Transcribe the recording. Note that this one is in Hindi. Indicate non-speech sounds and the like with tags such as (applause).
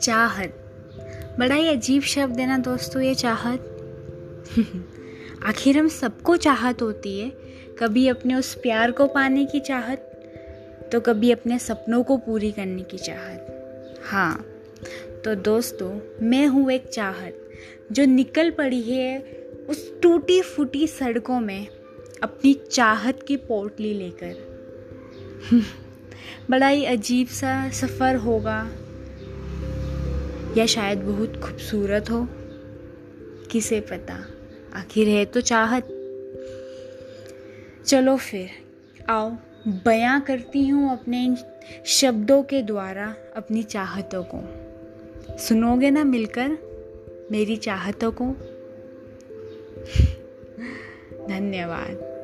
चाहत। बड़ा ही अजीब शब्द है ना दोस्तों, ये चाहत। (laughs) आखिर हम सबको चाहत होती है, कभी अपने उस प्यार को पाने की चाहत तो कभी अपने सपनों को पूरी करने की चाहत। हाँ तो दोस्तों, मैं हूँ एक चाहत, जो निकल पड़ी है उस टूटी फूटी सड़कों में अपनी चाहत की पोटली लेकर। (laughs) बड़ा ही अजीब सा सफ़र होगा। या शायद बहुत खूबसूरत हो? किसे पता? आखिर है तो चाहत। चलो फिर, आओ, बयां करती हूँ अपने इन शब्दों के द्वारा अपनी चाहतों को। सुनोगे ना मिलकर मेरी चाहतों को? (laughs) धन्यवाद।